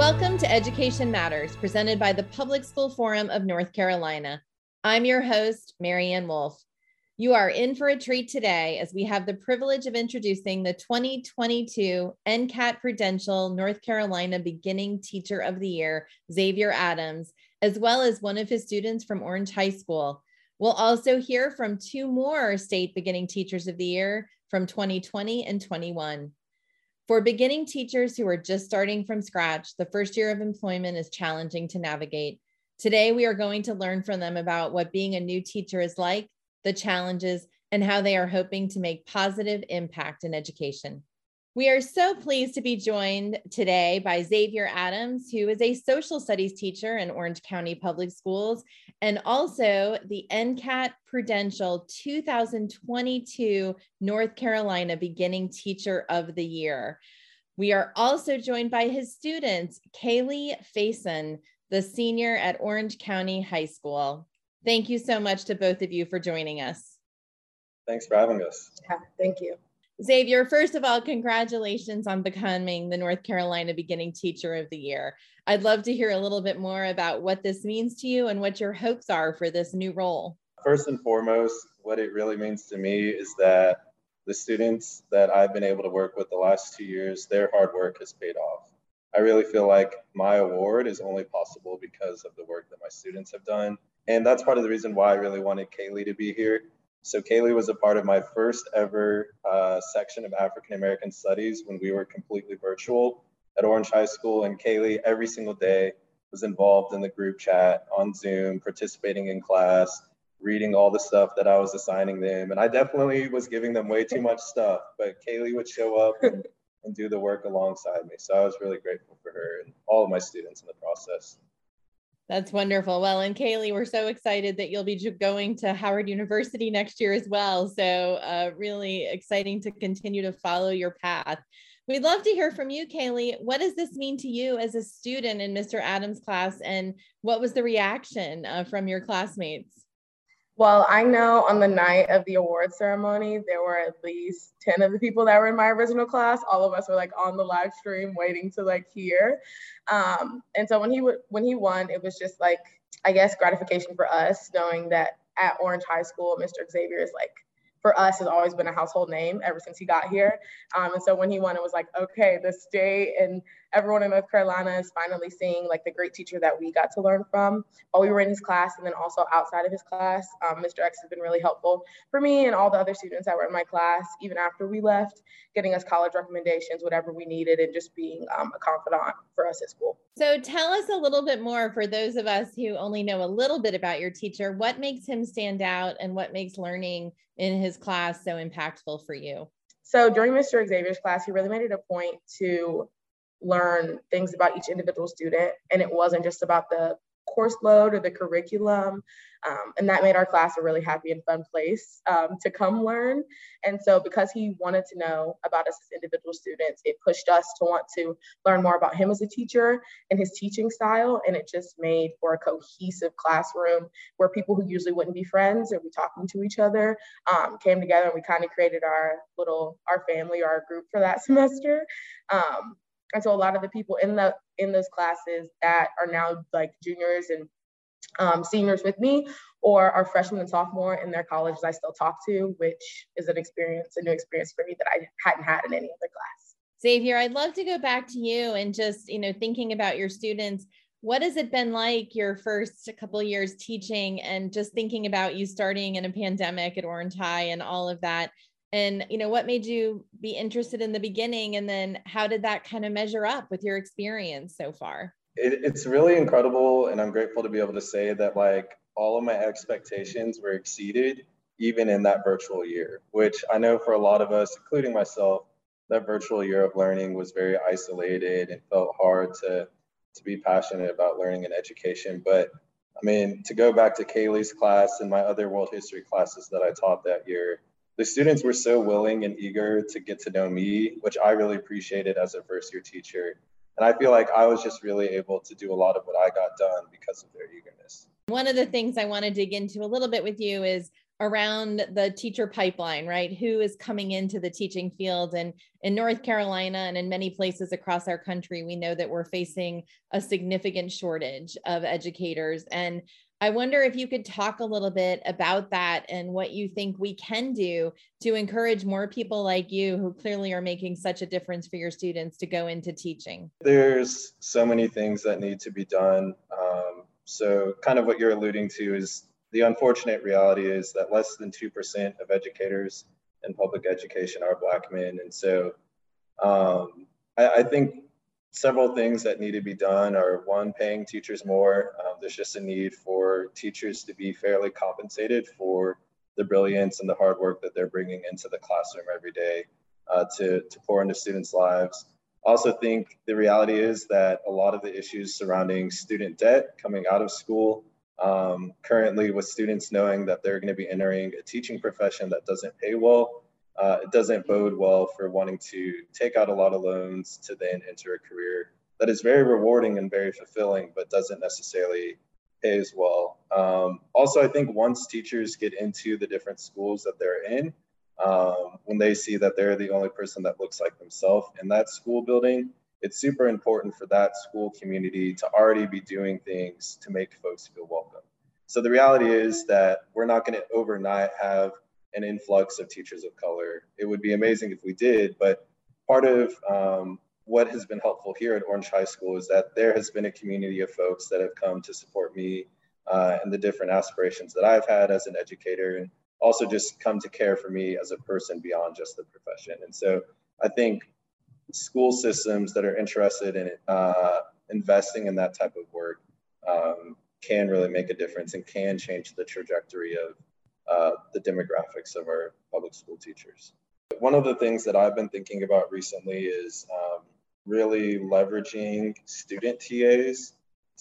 Welcome to Education Matters, presented by the Public School Forum of North Carolina. I'm your host, Marianne Wolf. You are in for a treat today as we have the privilege of introducing the 2022 NCCAT Prudential North Carolina Beginning Teacher of the Year, Xavier Adams, as well as one of his students from Orange High School. We'll also hear from two more state beginning teachers of the year from 2020 and 21. For beginning teachers who are just starting from scratch, the first year of employment is challenging to navigate. Today, we are going to learn from them about what being a new teacher is like, the challenges, and how they are hoping to make positive impact in education. We are so pleased to be joined today by Xavier Adams, who is a social studies teacher in Orange County Public Schools and also the NCCAT Prudential 2022 North Carolina Beginning Teacher of the Year. We are also joined by his students, Kaylee Faison, the senior at Orange County High School. Thank you so much to both of you for joining us. Thanks for having us. Yeah, thank you. Xavier, first of all, congratulations on becoming the North Carolina Beginning Teacher of the Year. I'd love to hear a little bit more about what this means to you and what your hopes are for this new role. First and foremost, what it really means to me is that the students that I've been able to work with the last two years, their hard work has paid off. I really feel like my award is only possible because of the work that my students have done. And that's part of the reason why I really wanted Kaylee to be here so Kaylee was a part of my first ever uh, section of African American Studies when we were completely virtual at Orange High School. And Kaylee, every single day, was involved in the group chat on Zoom, participating in class, reading all the stuff that I was assigning them. And I definitely was giving them way too much stuff, but Kaylee would show up and, and do the work alongside me. So I was really grateful for her and all of my students in the process. That's wonderful. Well, and Kaylee, we're so excited that you'll be going to Howard University next year as well. So, uh, really exciting to continue to follow your path. We'd love to hear from you, Kaylee. What does this mean to you as a student in Mr. Adams' class, and what was the reaction uh, from your classmates? Well, I know on the night of the award ceremony, there were at least 10 of the people that were in my original class. All of us were like on the live stream waiting to like hear. Um, and so when he would when he won, it was just like, I guess gratification for us knowing that at Orange High School, Mr. Xavier is like for us has always been a household name ever since he got here. Um, and so when he won, it was like, okay, the state and everyone in North Carolina is finally seeing like the great teacher that we got to learn from while we were in his class and then also outside of his class. Um, Mr. X has been really helpful for me and all the other students that were in my class, even after we left, getting us college recommendations, whatever we needed, and just being um, a confidant for us at school. So tell us a little bit more for those of us who only know a little bit about your teacher. What makes him stand out and what makes learning in his class so impactful for you? So during Mr. Xavier's class, he really made it a point to learn things about each individual student. And it wasn't just about the course load or the curriculum. Um, and that made our class a really happy and fun place um, to come learn. And so, because he wanted to know about us as individual students, it pushed us to want to learn more about him as a teacher and his teaching style. And it just made for a cohesive classroom where people who usually wouldn't be friends or be talking to each other um, came together and we kind of created our little, our family our group for that semester. And so a lot of the people in the in those classes that are now like juniors and um, seniors with me or are freshmen and sophomore in their colleges I still talk to, which is an experience, a new experience for me that I hadn't had in any other class. Xavier, I'd love to go back to you and just, you know, thinking about your students. What has it been like your first couple years teaching and just thinking about you starting in a pandemic at Orange High and all of that? And you know what made you be interested in the beginning? And then how did that kind of measure up with your experience so far? It, it's really incredible and i'm grateful to be able to say that like all of my expectations were exceeded even in that virtual year which i know for a lot of us including myself that virtual year of learning was very isolated and felt hard to to be passionate about learning and education. But i mean to go back to kaylee's class and my other world history classes that i taught that year the students were so willing and eager to get to know me, which I really appreciated as a first year teacher. And I feel like I was just really able to do a lot of what I got done because of their eagerness. One of the things I want to dig into a little bit with you is around the teacher pipeline, right? Who is coming into the teaching field? And in North Carolina and in many places across our country, we know that we're facing a significant shortage of educators. And I wonder if you could talk a little bit about that and what you think we can do to encourage more people like you who clearly are making such a difference for your students to go into teaching. There's so many things that need to be done. Um, so, kind of what you're alluding to is the unfortunate reality is that less than 2% of educators in public education are Black men. And so um, I, I, think several things that need to be done are one, paying teachers more. Um, there's just a need for teachers to be fairly compensated for the brilliance and the hard work that they're bringing into the classroom every day uh, to, to pour into students' lives. Also, think the reality is that a lot of the issues surrounding student debt coming out of school um, currently, with students knowing that they're going to be entering a teaching profession that doesn't pay well, uh, it doesn't bode well for wanting to take out a lot of loans to then enter a career that is very rewarding and very fulfilling, but doesn't necessarily pay as well. Um, also, I think once teachers get into the different schools that they're in, um, when they see that they're the only person that looks like themselves in that school building, it's super important for that school community to already be doing things to make folks feel welcome. So the reality is that we're not going to overnight have an influx of teachers of color. It would be amazing if we did, but part of um, what has been helpful here at Orange High School is that there has been a community of folks that have come to support me uh, and the different aspirations that I've had as an educator, and also just come to care for me as a person beyond just the profession. And so I think school systems that are interested in uh, investing in that type of work um, can really make a difference and can change the trajectory of uh, the demographics of our public school teachers. One of the things that I've been thinking about recently is um, really leveraging student TAs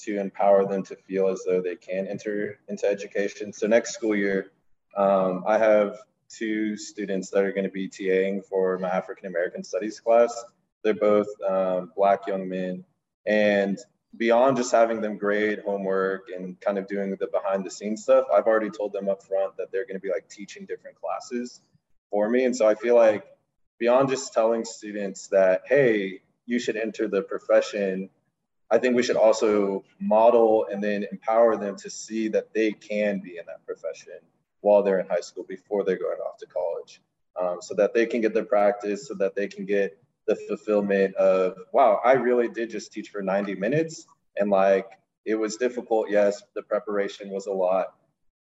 to empower them to feel as though they can enter into education. So next school year, um, I have two students that are going to be TAing for my African American Studies class. They're both um, Black young men. And beyond just having them grade homework and kind of doing the behind the scenes stuff, I've already told them up front that they're going to be like teaching different classes for me. And so I feel like beyond just telling students that, hey, you should enter the profession, I think we should also model and then empower them to see that they can be in that profession while they're in high school before they're going off to college. Um, so that they can get the practice, so that they can get the fulfillment of wow i really did just teach for 90 minutes. And like it was difficult. Yes the preparation was a lot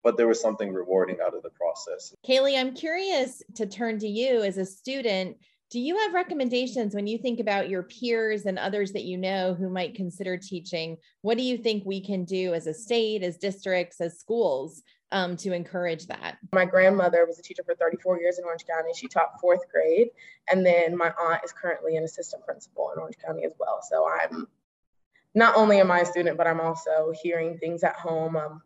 but there was something rewarding out of the process. Kaylee i'm curious to turn to you as a student. Do you have recommendations when you think about your peers and others that you know who might consider teaching? What do you think we can do as a state as districts as schools um, to encourage that. My grandmother was a teacher for 34 years in Orange County. She taught fourth grade. And then my aunt is currently an assistant principal in Orange County as well. So I'm not only am I a student, but I'm also hearing things at home um,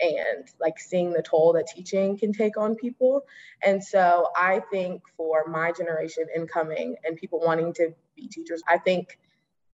and like seeing the toll that teaching can take on people. And so I think for my generation incoming and people wanting to be teachers, I think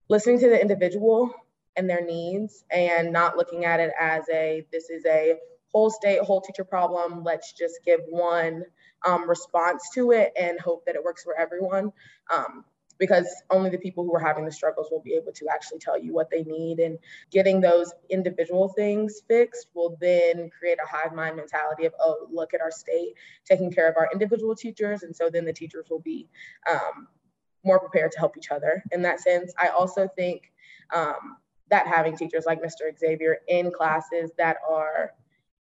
listening to the individual and their needs and not looking at it as a this is a whole state, whole teacher problem. Let's just give one um, response to it and hope that it works for everyone. Um, because only the people who are having the struggles will be able to actually tell you what they need. And getting those individual things fixed will then create a hive mind mentality of, oh, look at our state taking care of our individual teachers. And so then the teachers will be um, more prepared to help each other in that sense. I also think um, that having teachers like Mr. Xavier in classes that are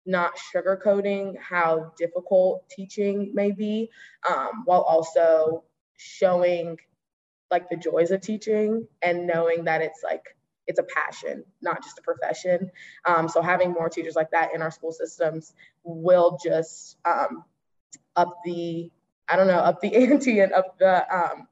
not sugarcoating how difficult teaching may be, um, while also showing like the joys of teaching and knowing that it's like it's a passion, not just a profession. Um, so having more teachers like that in our school systems will just um, up the, I don't know, up the ante and up the um,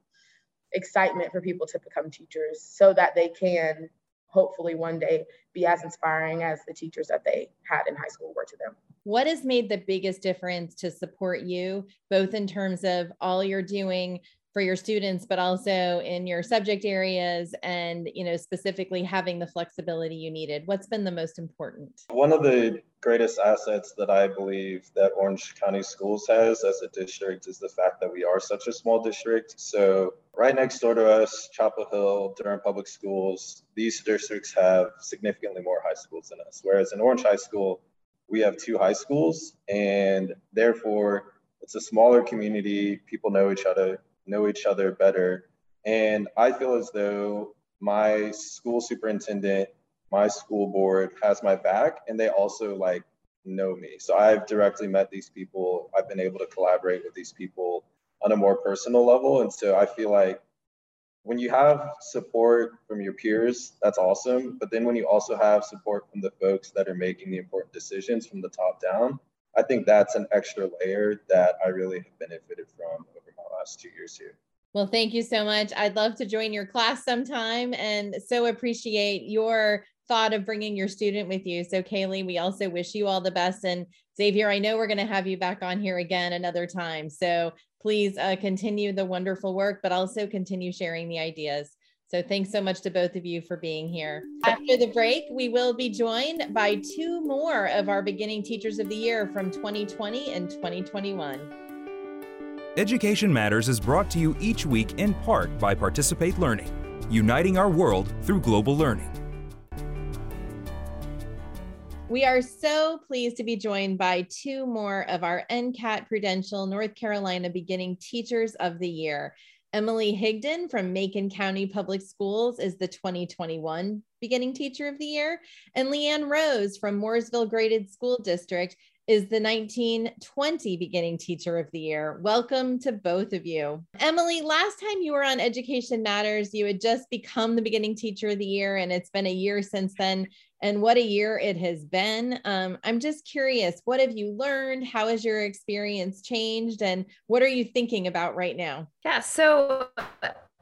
excitement for people to become teachers so that they can hopefully one day be as inspiring as the teachers that they had in high school were to them. What has made the biggest difference to support you, both in terms of all you're doing for your students, but also in your subject areas and, you know, specifically having the flexibility you needed? What's been the most important? One of the greatest assets that I believe that Orange County Schools has as a district is the fact that we are such a small district. So, right next door to us, Chapel Hill, Durham Public Schools, these districts have significantly more high schools than us. Whereas in Orange High School, we have two high schools, and therefore it's a smaller community. People know each other, know each other better. And I feel as though my school superintendent my school board has my back and they also like know me. So I've directly met these people. I've been able to collaborate with these people on a more personal level. And so I feel like when you have support from your peers, that's awesome. But then when you also have support from the folks that are making the important decisions from the top down, I think that's an extra layer that I really have benefited from last two years here. Well, thank you so much. I'd love to join your class sometime and so appreciate your thought of bringing your student with you. So, Kaylee, we also wish you all the best. And Xavier, I know we're going to have you back on here again another time. So, please uh, continue the wonderful work, but also continue sharing the ideas. So, thanks so much to both of you for being here. After the break, we will be joined by two more of our beginning teachers of the year from 2020 and 2021. Education Matters is brought to you each week in part by Participate Learning, uniting our world through global learning. We are so pleased to be joined by two more of our NCCAT Prudential North Carolina Beginning Teachers of the Year. Emilee Higdon from Macon County Public Schools is the 2021 Beginning Teacher of the Year, and Leanne Rose from Mooresville Graded School District is the 1920 Beginning Teacher of the Year. Welcome to both of you. Emilee, last time you were on Education Matters, you had just become the Beginning Teacher of the Year, and it's been a year since then. And what a year it has been. Um, I'm just curious, what have you learned? How has your experience changed? And what are you thinking about right now? Yeah, so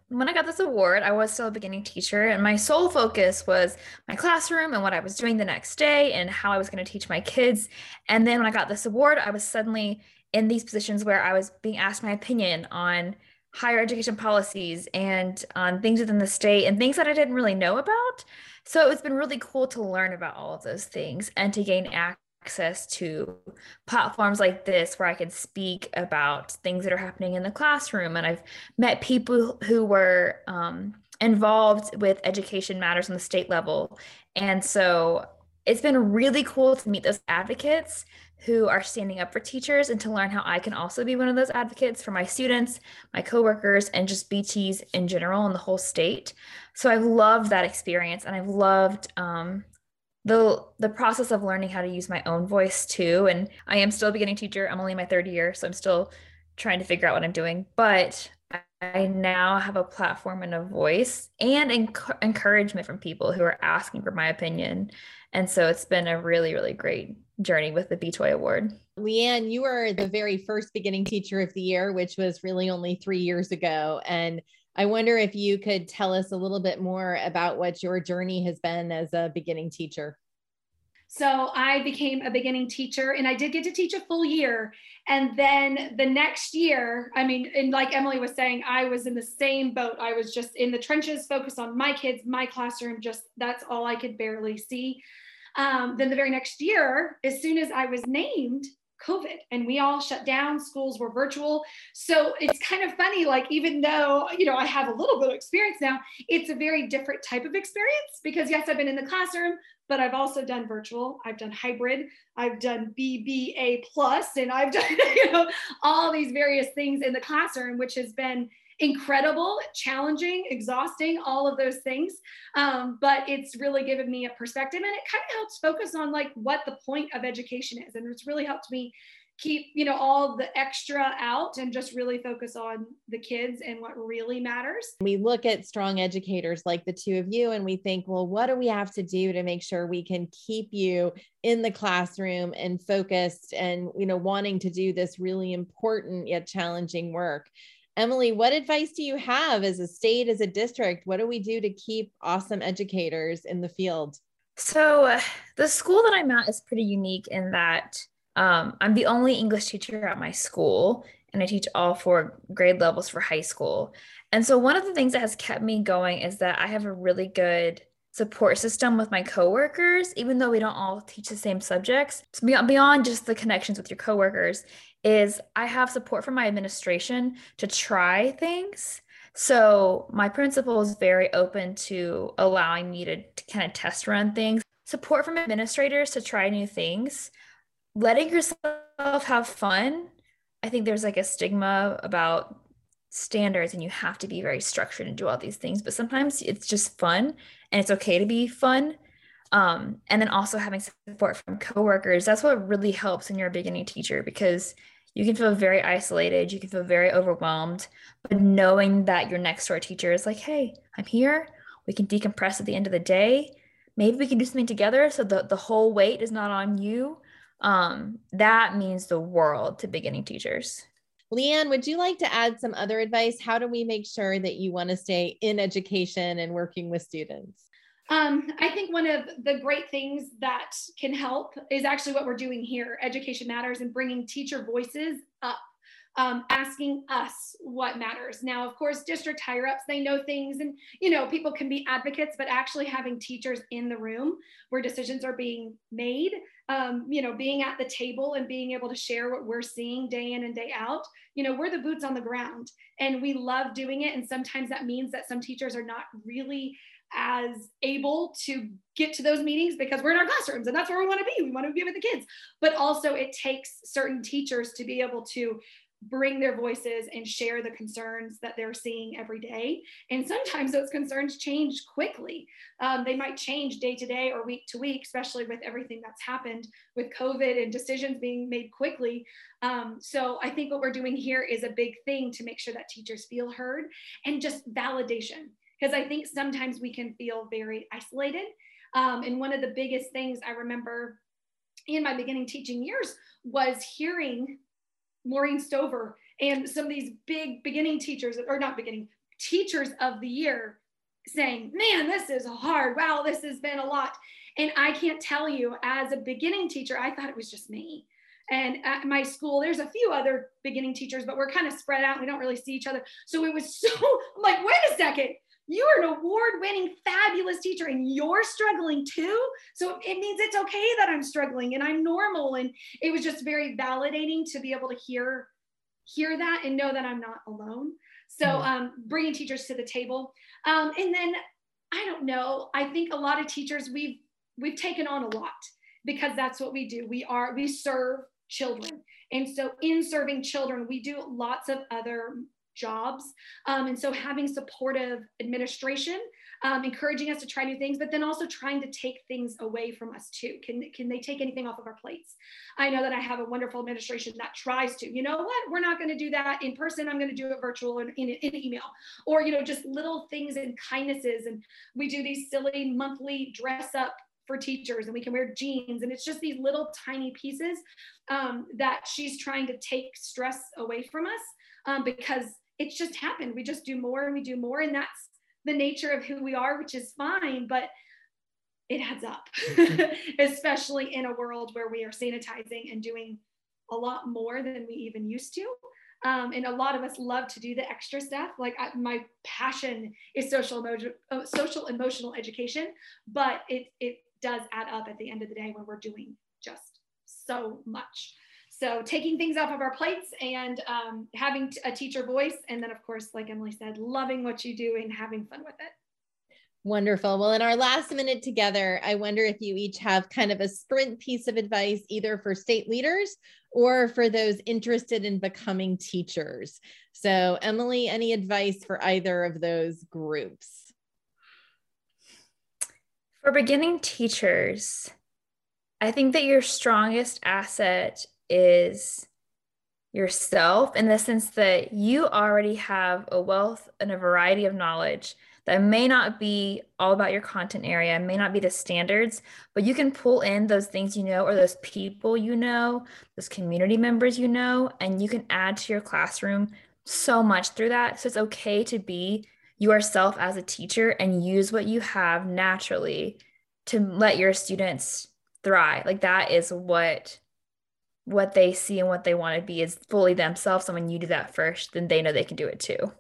when I got this award, I was still a beginning teacher, and my sole focus was my classroom and what I was doing the next day and how I was going to teach my kids. And then when I got this award, I was suddenly in these positions where I was being asked my opinion on higher education policies and on things within the state and things that I didn't really know about. So it's been really cool to learn about all of those things and to gain access access to platforms like this where I can speak about things that are happening in the classroom. And I've met people who were um, involved with education matters on the state level. And so it's been really cool to meet those advocates who are standing up for teachers and to learn how I can also be one of those advocates for my students, my coworkers, and just BTs in general in the whole state. So I've loved that experience and I've loved um, the the process of learning how to use my own voice too. And i am still a beginning teacher. I'm only in my third year so i'm still trying to figure out what i'm doing. But i now have a platform and a voice and enc- encouragement from people who are asking for my opinion. And so it's been a really really great journey with the btoy award. Leanne you were the very first beginning teacher of the year which was really only three years ago. And I wonder if you could tell us a little bit more about what your journey has been as a beginning teacher. So I became a beginning teacher and I did get to teach a full year. And then the next year, I mean, and like Emilee was saying, I was in the same boat. I was just in the trenches, focused on my kids, my classroom, just that's all I could barely see. Um, then the very next year, as soon as I was named, COVID and we all shut down, schools were virtual. So it's kind of funny, like, even though, you know, I have a little bit of experience now, it's a very different type of experience because, yes, I've been in the classroom, but I've also done virtual, I've done hybrid, I've done BBA plus, and I've done, you know, all these various things in the classroom, which has been incredible, challenging, exhausting, all of those things. Um, but it's really given me a perspective and it kind of helps focus on like what the point of education is. And it's really helped me keep you know all the extra out and just really focus on the kids and what really matters we look at strong educators like the two of you and we think well what do we have to do to make sure we can keep you in the classroom and focused and you know wanting to do this really important yet challenging work Emilee, what advice do you have as a state, as a district? What do we do to keep awesome educators in the field? So, uh, the school that I'm at is pretty unique in that um, I'm the only English teacher at my school, and I teach all four grade levels for high school. And so, one of the things that has kept me going is that I have a really good support system with my coworkers, even though we don't all teach the same subjects. So beyond just the connections with your coworkers, is I have support from my administration to try things. So my principal is very open to allowing me to, to kind of test run things. Support from administrators to try new things. Letting yourself have fun. I think there's like a stigma about standards and you have to be very structured and do all these things but sometimes it's just fun and it's okay to be fun um, and then also having support from coworkers that's what really helps when you're a beginning teacher because you can feel very isolated you can feel very overwhelmed but knowing that your next door teacher is like hey i'm here we can decompress at the end of the day maybe we can do something together so the, the whole weight is not on you um, that means the world to beginning teachers Leanne, would you like to add some other advice? How do we make sure that you want to stay in education and working with students? Um, I think one of the great things that can help is actually what we're doing here, Education Matters, and bringing teacher voices up um, asking us what matters. Now, of course, district higher ups, they know things and, you know, people can be advocates, but actually having teachers in the room where decisions are being made, um, you know, being at the table and being able to share what we're seeing day in and day out, you know, we're the boots on the ground and we love doing it. And sometimes that means that some teachers are not really as able to get to those meetings because we're in our classrooms and that's where we want to be. We want to be with the kids. But also, it takes certain teachers to be able to bring their voices and share the concerns that they're seeing every day. And sometimes those concerns change quickly. Um, they might change day to day or week to week, especially with everything that's happened with COVID and decisions being made quickly. Um, so I think what we're doing here is a big thing to make sure that teachers feel heard and just validation. Because I think sometimes we can feel very isolated. Um, and one of the biggest things I remember in my beginning teaching years was hearing Maureen Stover and some of these big beginning teachers, or not beginning, teachers of the year saying, man, this is hard. Wow, this has been a lot. And I can't tell you, as a beginning teacher, I thought it was just me. And at my school, there's a few other beginning teachers, but we're kind of spread out. We don't really see each other. So it was so, I'm like, wait a second. You are an award winning, fabulous teacher, and you're struggling too. So it means it's okay that I'm struggling and I'm normal. And it was just very validating to be able to hear hear that and know that I'm not alone. So mm-hmm. um, bringing teachers to the table, um, and then I don't know. I think a lot of teachers we've we've taken on a lot because that's what we do. We are we serve children, and so in serving children, we do lots of other jobs. Um, and so having supportive administration, um, encouraging us to try new things, but then also trying to take things away from us too. Can, can they take anything off of our plates? I know that I have a wonderful administration that tries to, you know what, we're not going to do that in person. I'm going to do it virtual and in, in, in email or, you know, just little things and kindnesses. And we do these silly monthly dress up for teachers and we can wear jeans and it's just these little tiny pieces um, that she's trying to take stress away from us um, because it's just happened. We just do more and we do more. And that's the nature of who we are, which is fine, but it adds up, especially in a world where we are sanitizing and doing a lot more than we even used to. Um, and a lot of us love to do the extra stuff. Like I, my passion is social, emo- uh, social emotional education, but it, it does add up at the end of the day when we're doing just so much. So taking things off of our plates and um, having a teacher voice. And then of course, like Emilee said, loving what you do and having fun with it. Wonderful. Well, in our last minute together, I wonder if you each have kind of a sprint piece of advice, either for state leaders or for those interested in becoming teachers. So, Emilee, any advice for either of those groups? For beginning teachers, I think that your strongest asset is yourself in the sense that you already have a wealth and a variety of knowledge that may not be all about your content area, may not be the standards, but you can pull in those things you know or those people you know, those community members you know, and you can add to your classroom so much through that. So it's okay to be yourself as a teacher and use what you have naturally to let your students thrive. Like that is what what they see and what they want to be is fully themselves. And when you do that first, then they know they can do it too.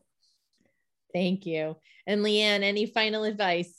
Thank you. And Leanne, any final advice?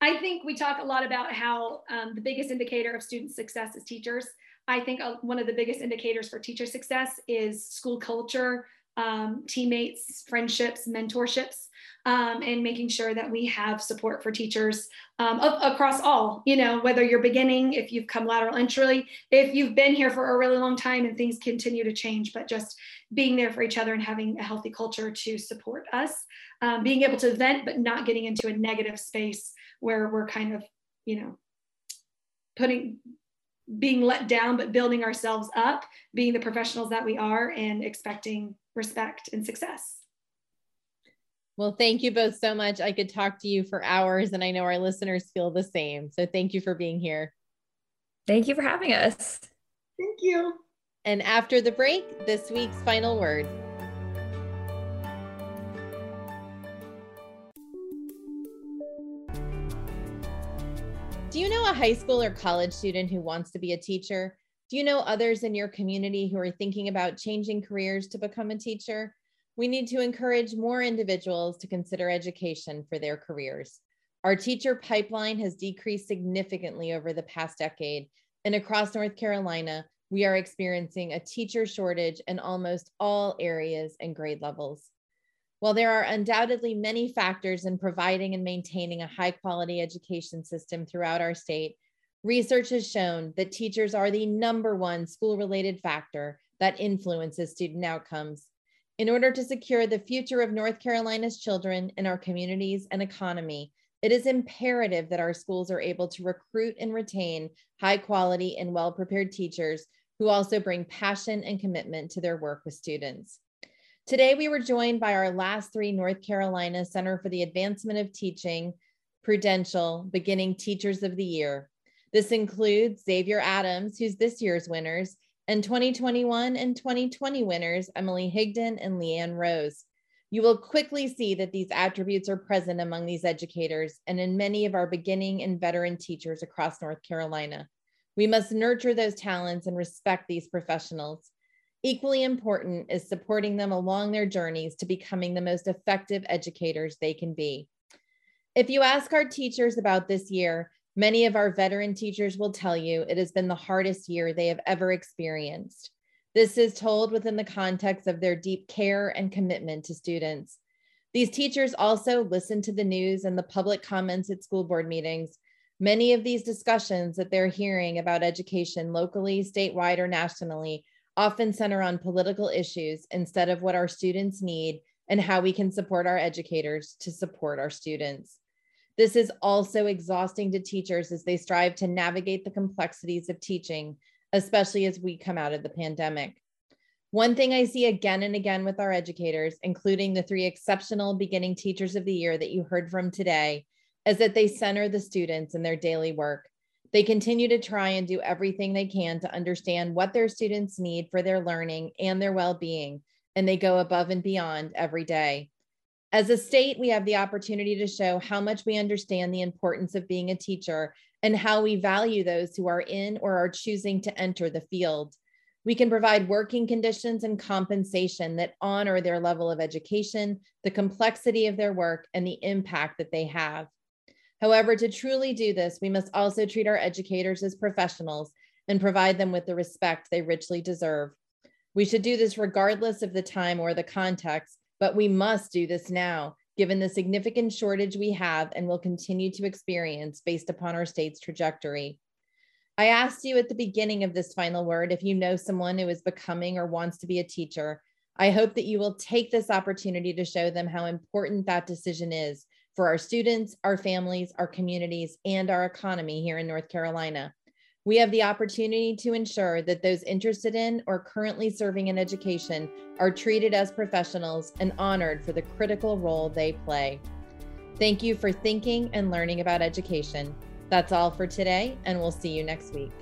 I think we talk a lot about how um, the biggest indicator of student success is teachers. I think uh, one of the biggest indicators for teacher success is school culture, um, teammates, friendships, mentorships um, and making sure that we have support for teachers um, across all, you know, whether you're beginning, if you've come lateral entry, if you've been here for a really long time and things continue to change, but just being there for each other and having a healthy culture to support us, um, being able to vent, but not getting into a negative space where we're kind of, you know, putting being let down, but building ourselves up, being the professionals that we are, and expecting respect and success. Well, thank you both so much. I could talk to you for hours, and I know our listeners feel the same. So thank you for being here. Thank you for having us. Thank you. And after the break, this week's final word. Do you know a high school or college student who wants to be a teacher? Do you know others in your community who are thinking about changing careers to become a teacher? we need to encourage more individuals to consider education for their careers. Our teacher pipeline has decreased significantly over the past decade, and across North Carolina, we are experiencing a teacher shortage in almost all areas and grade levels. While there are undoubtedly many factors in providing and maintaining a high quality education system throughout our state, research has shown that teachers are the number one school related factor that influences student outcomes. In order to secure the future of North Carolina's children and our communities and economy, it is imperative that our schools are able to recruit and retain high quality and well prepared teachers who also bring passion and commitment to their work with students. Today, we were joined by our last three North Carolina Center for the Advancement of Teaching Prudential Beginning Teachers of the Year. This includes Xavier Adams, who's this year's winners, and 2021 and 2020 winners, Emilee Higdon and Leanne Rose. You will quickly see that these attributes are present among these educators and in many of our beginning and veteran teachers across North Carolina. We must nurture those talents and respect these professionals. Equally important is supporting them along their journeys to becoming the most effective educators they can be. If you ask our teachers about this year, Many of our veteran teachers will tell you it has been the hardest year they have ever experienced. This is told within the context of their deep care and commitment to students. These teachers also listen to the news and the public comments at school board meetings. Many of these discussions that they're hearing about education locally, statewide, or nationally often center on political issues instead of what our students need and how we can support our educators to support our students. This is also exhausting to teachers as they strive to navigate the complexities of teaching, especially as we come out of the pandemic. One thing I see again and again with our educators, including the three exceptional beginning teachers of the year that you heard from today, is that they center the students in their daily work. They continue to try and do everything they can to understand what their students need for their learning and their well being, and they go above and beyond every day. As a state, we have the opportunity to show how much we understand the importance of being a teacher and how we value those who are in or are choosing to enter the field. We can provide working conditions and compensation that honor their level of education, the complexity of their work, and the impact that they have. However, to truly do this, we must also treat our educators as professionals and provide them with the respect they richly deserve. We should do this regardless of the time or the context but we must do this now, given the significant shortage we have and will continue to experience based upon our state's trajectory. I asked you at the beginning of this final word if you know someone who is becoming or wants to be a teacher. I hope that you will take this opportunity to show them how important that decision is for our students, our families, our communities, and our economy here in North Carolina. We have the opportunity to ensure that those interested in or currently serving in education are treated as professionals and honored for the critical role they play. Thank you for thinking and learning about education. That's all for today, and we'll see you next week.